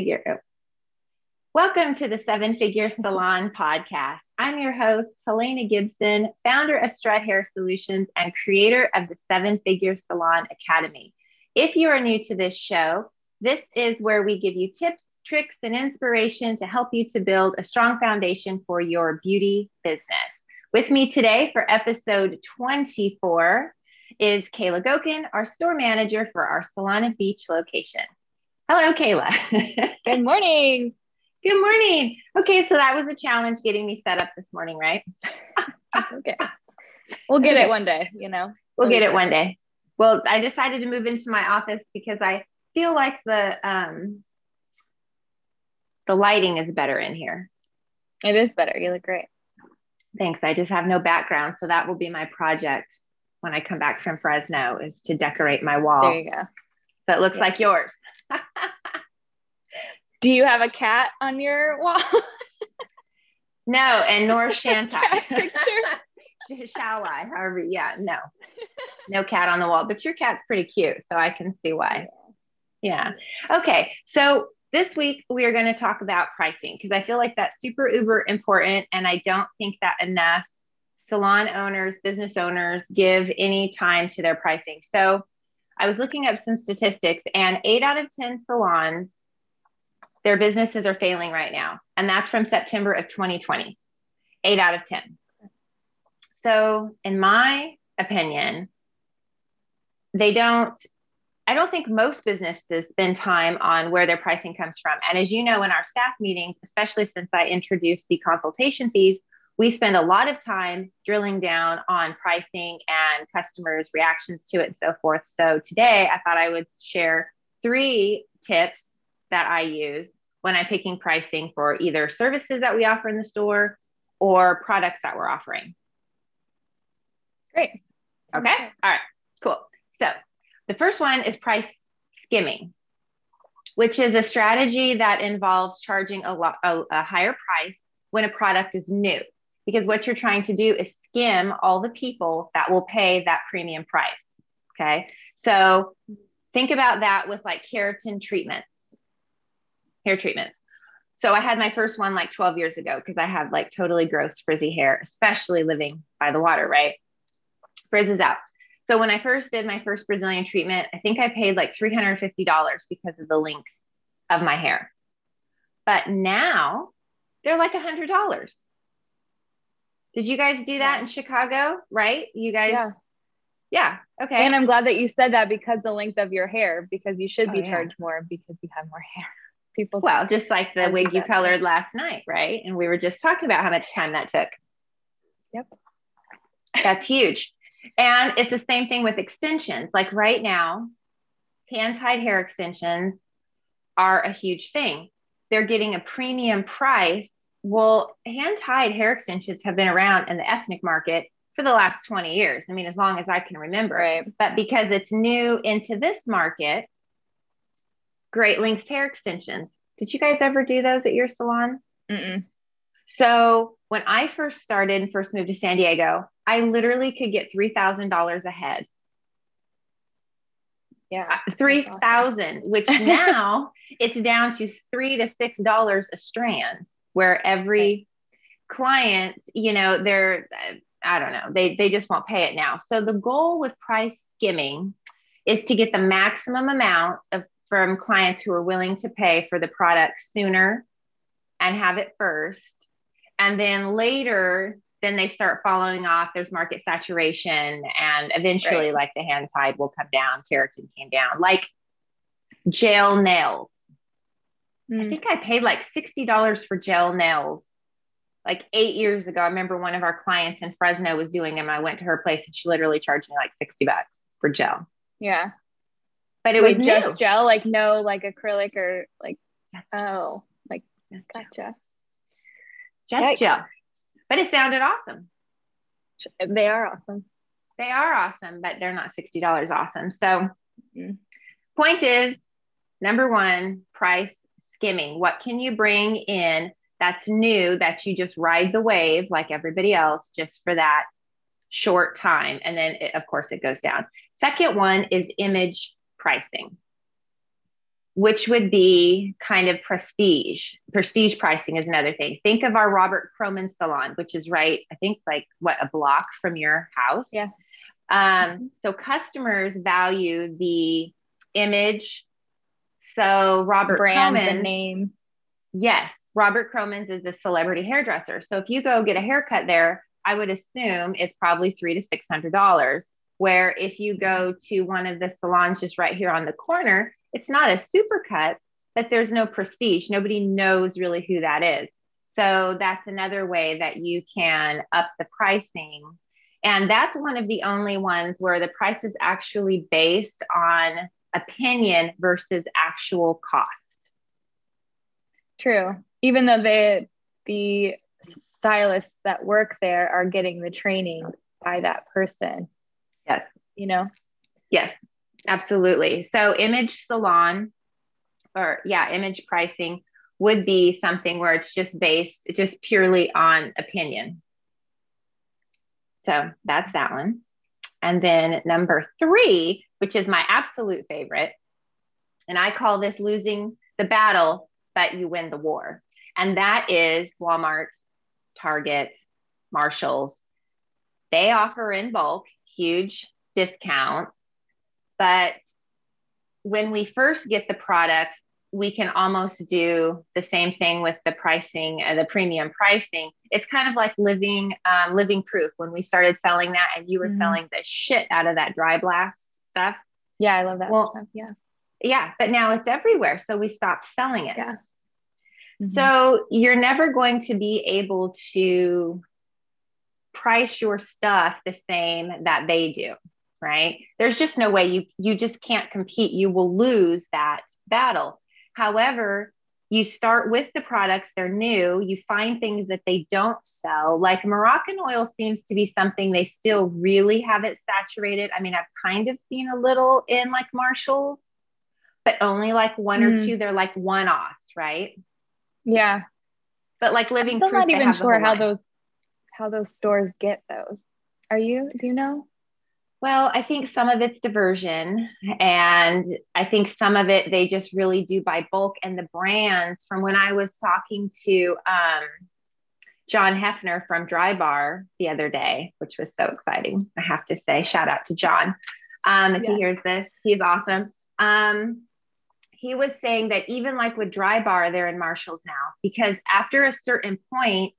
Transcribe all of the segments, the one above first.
figure. Oh. Welcome to the Seven Figure Salon podcast. I'm your host, Helena Gibson, founder of Strut Hair Solutions and creator of the Seven Figure Salon Academy. If you are new to this show, this is where we give you tips, tricks, and inspiration to help you to build a strong foundation for your beauty business. With me today for episode 24 is Kayla Gokin, our store manager for our Solana Beach location. Hello, Kayla. Good morning. Good morning. Okay, so that was a challenge getting me set up this morning, right? okay. We'll get okay. it one day, you know. We'll get it one day. Well, I decided to move into my office because I feel like the um the lighting is better in here. It is better. You look great. Thanks. I just have no background, so that will be my project when I come back from Fresno is to decorate my wall. There you go. It looks yes. like yours. Do you have a cat on your wall? no, and nor shan't I. Shall I? However, yeah, no, no cat on the wall, but your cat's pretty cute, so I can see why. Yeah. Okay. So this week we are going to talk about pricing because I feel like that's super uber important, and I don't think that enough salon owners, business owners give any time to their pricing. So I was looking up some statistics, and eight out of 10 salons, their businesses are failing right now. And that's from September of 2020, eight out of 10. So, in my opinion, they don't, I don't think most businesses spend time on where their pricing comes from. And as you know, in our staff meetings, especially since I introduced the consultation fees, we spend a lot of time drilling down on pricing and customers' reactions to it and so forth. So today I thought I would share three tips that I use when I'm picking pricing for either services that we offer in the store or products that we're offering. Great. Okay. All right. Cool. So the first one is price skimming, which is a strategy that involves charging a, lot, a, a higher price when a product is new because what you're trying to do is skim all the people that will pay that premium price. Okay. So think about that with like keratin treatments, hair treatments. So I had my first one like 12 years ago because I had like totally gross frizzy hair, especially living by the water, right? Frizz is out. So when I first did my first Brazilian treatment, I think I paid like $350 because of the length of my hair. But now they're like $100. Did you guys do that yeah. in Chicago? Right? You guys. Yeah. yeah. Okay. And I'm glad that you said that because the length of your hair, because you should oh, be yeah. charged more because you have more hair. People. Well, just like the wig you colored last night, right? And we were just talking about how much time that took. Yep. That's huge. And it's the same thing with extensions. Like right now, hand tied hair extensions are a huge thing. They're getting a premium price well, hand tied hair extensions have been around in the ethnic market for the last 20 years. I mean, as long as I can remember. Right. But because it's new into this market, Great Lengths hair extensions. Did you guys ever do those at your salon? Mm-mm. So when I first started and first moved to San Diego, I literally could get $3,000 a head. Yeah. Uh, 3000 awesome. which now it's down to three to six dollars a strand where every client, you know, they're, I don't know, they, they just won't pay it now. So the goal with price skimming is to get the maximum amount of from clients who are willing to pay for the product sooner and have it first. And then later, then they start following off. There's market saturation, and eventually, right. like the hand tied will come down, keratin came down, like gel nails. Mm. I think I paid like $60 for gel nails like eight years ago. I remember one of our clients in Fresno was doing them. I went to her place and she literally charged me like 60 bucks for gel. Yeah. But it was just new. gel, like no like acrylic or like, yes. oh, like, yes, gotcha. Just Yikes. gel. But it sounded awesome. They are awesome. They are awesome, but they're not $60 awesome. So, mm-hmm. point is number one, price skimming. What can you bring in that's new that you just ride the wave like everybody else just for that short time? And then, it, of course, it goes down. Second one is image pricing. which would be kind of prestige. Prestige pricing is another thing. Think of our Robert Cromeans salon, which is right, I think, like what a block from your house. Yeah. Um, so customers value the image. So Robert brand Cromeans, name. Yes, Robert Cromeans is a celebrity hairdresser. So if you go get a haircut there, I would assume it's probably three to six hundred dollars. Where if you go to one of the salons just right here on the corner, it's not a super cut, but there's no prestige. Nobody knows really who that is. So that's another way that you can up the pricing. And that's one of the only ones where the price is actually based on opinion versus actual cost. True. Even though the the stylists that work there are getting the training by that person. Yes. You know? Yes, absolutely. So image salon or yeah, image pricing would be something where it's just based just purely on opinion. So that's that one. And then number three, which is my absolute favorite, and I call this losing the battle, but you win the war. And that is Walmart, Target, Marshalls. They offer in bulk huge discounts, but when we first get the products, we can almost do the same thing with the pricing uh, the premium pricing. It's kind of like living um, living proof when we started selling that, and you were mm-hmm. selling the shit out of that dry blast stuff. Yeah, I love that. Well, stuff. yeah, yeah, but now it's everywhere, so we stopped selling it. Yeah. Mm-hmm. So you're never going to be able to price your stuff the same that they do right there's just no way you you just can't compete you will lose that battle However, you start with the products, they're new, you find things that they don't sell. Like Moroccanoil seems to be something they still really have it saturated. I mean, I've kind of seen a little in like Marshalls, but only like one mm. or two. They're like one offs, right? Yeah. But like living I'm still proof, not even sure how those how those stores get those. Are you? Do you know? Well, I think some of it's diversion, and I think some of it they just really do by bulk. And the brands, from when I was talking to um, John Heffner from Drybar the other day, which was so exciting, I have to say, shout out to John. Um, if yeah. he hears this, he's awesome. Um, he was saying that even like with Drybar, they're in Marshalls now because after a certain point,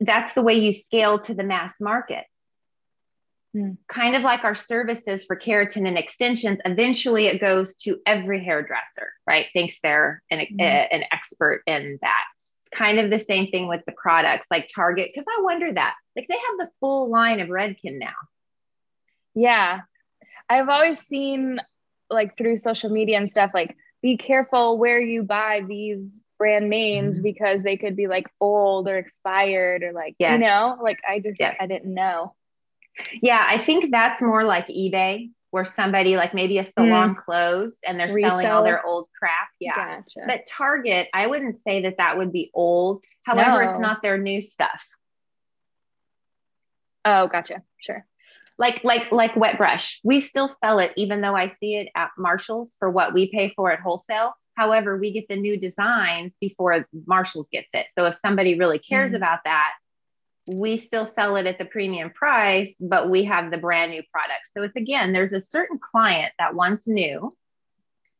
that's the way you scale to the mass market Mm. Kind of like our services for keratin and extensions, eventually it goes to every hairdresser, right? Thinks they're an, mm. a, an expert in that. It's kind of the same thing with the products like Target, because I wonder that. Like they have the full line of Redken now. Yeah. I've always seen like through social media and stuff, like be careful where you buy these brand names mm-hmm. because they could be like old or expired or like, yes. you know, like I just, yes. I didn't know. Yeah, I think that's more like eBay where somebody like maybe a salon mm. closed and they're Resell. selling all their old crap. Yeah. Gotcha. But Target, I wouldn't say that that would be old. However, no. it's not their new stuff. Oh, gotcha. Sure. Like like like wet brush. We still sell it even though I see it at Marshalls for what we pay for at wholesale. However, we get the new designs before Marshalls gets it. So if somebody really cares mm. about that, we still sell it at the premium price, but we have the brand new product. So it's again, there's a certain client that wants new.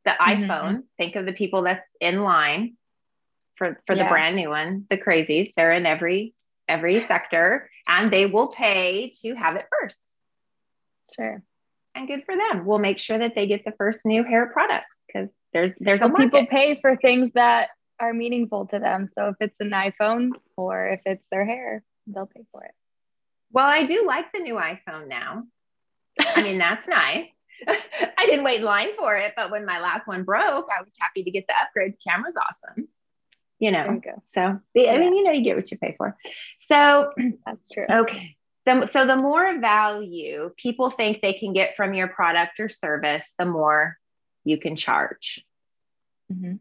The mm-hmm. iPhone, think of the people that's in line for, for yeah. the brand new one, the crazies. They're in every every sector and they will pay to have it first. Sure. And good for them. We'll make sure that they get the first new hair products because there's there's well, a people pay for things that are meaningful to them. So if it's an iPhone or if it's their hair they'll pay for it. Well, I do like the new iPhone now. I mean, that's nice. I didn't wait in line for it, but when my last one broke, I was happy to get the upgrade. The camera's awesome. You know, you so the, I mean, you know, you get what you pay for. So that's true. Okay. The, so the more value people think they can get from your product or service, the more you can charge. Mm-hmm.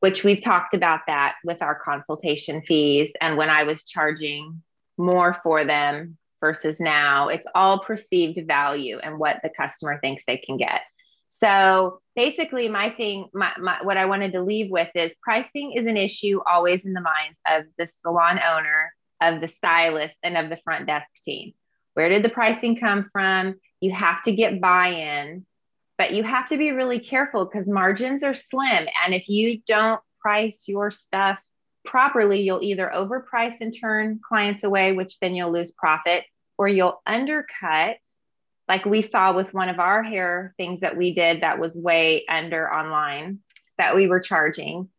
Which we've talked about that with our consultation fees. And when I was charging more for them versus now. It's all perceived value and what the customer thinks they can get. So basically, my thing, my, my, what I wanted to leave with is pricing is an issue always in the minds of the salon owner, of the stylist, and of the front desk team. Where did the pricing come from? You have to get buy in, but you have to be really careful because margins are slim. And if you don't price your stuff properly, you'll either overprice and turn clients away, which then you'll lose profit, or you'll undercut like we saw with one of our hair things that we did that was way under online that we were charging.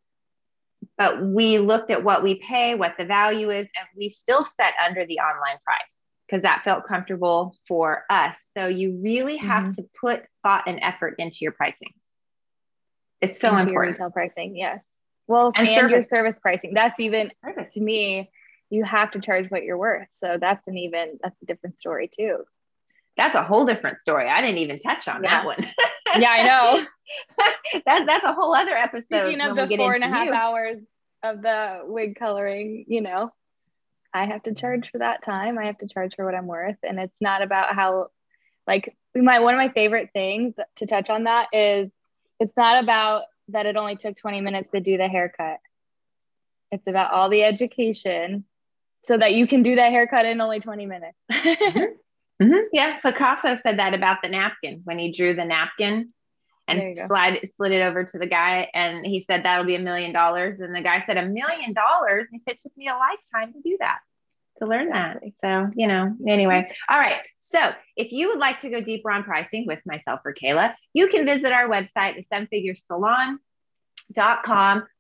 But we looked at what we pay what the value is and we still set under the online price because that felt comfortable for us. So you really have mm-hmm. to put thought and effort into your pricing. It's so into important. retail pricing yes well and, and service. your service pricing that's even service. to me you have to charge what you're worth so that's an even that's a different story too that's a whole different story. I didn't even touch on yeah. that one. yeah, I know. that, that's a whole other episode. Speaking of the four and a half you. hours of the wig coloring, you know, I have to charge for that time. I have to charge for what I'm worth. And it's not about how, like, my one of my favorite things to touch on that is it's not about that it only took 20 minutes to do the haircut. It's about all the education so that you can do that haircut in only 20 minutes. mm-hmm. Mm-hmm. Yeah, Picasso said that about the napkin when he drew the napkin and slide slid it over to the guy, and he said that'll be a million dollars. And the guy said a million dollars. And he said it took me a lifetime to do that, to learn that. So you know, anyway. All right. So if you would like to go deeper on pricing with myself or Kayla, you can visit our website, the Seven Figure Salon.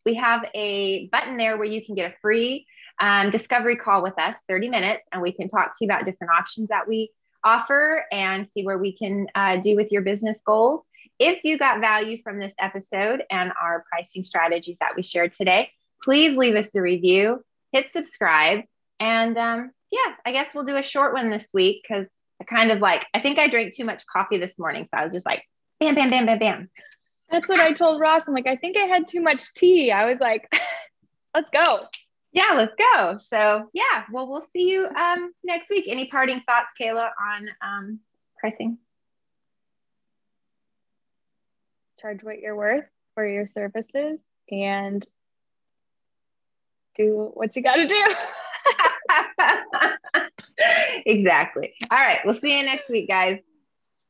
We have a button there where you can get a free um, discovery call with us, 30 minutes, and we can talk to you about different options that we offer and see where we can uh, do with your business goals. If you got value from this episode and our pricing strategies that we shared today, please leave us a review, hit subscribe, and um, yeah, I guess we'll do a short one this week because I kind of like, I think I drank too much coffee this morning. So I was just like, bam, bam, bam, bam, bam. That's what I told Ross. I'm like, I think I had too much tea. I was like, let's go yeah, let's go. So yeah, well, we'll see you um, next week. Any parting thoughts, Kayla, on um, pricing? Charge what you're worth for your services and do what you got to do. exactly. All right. We'll see you next week, guys.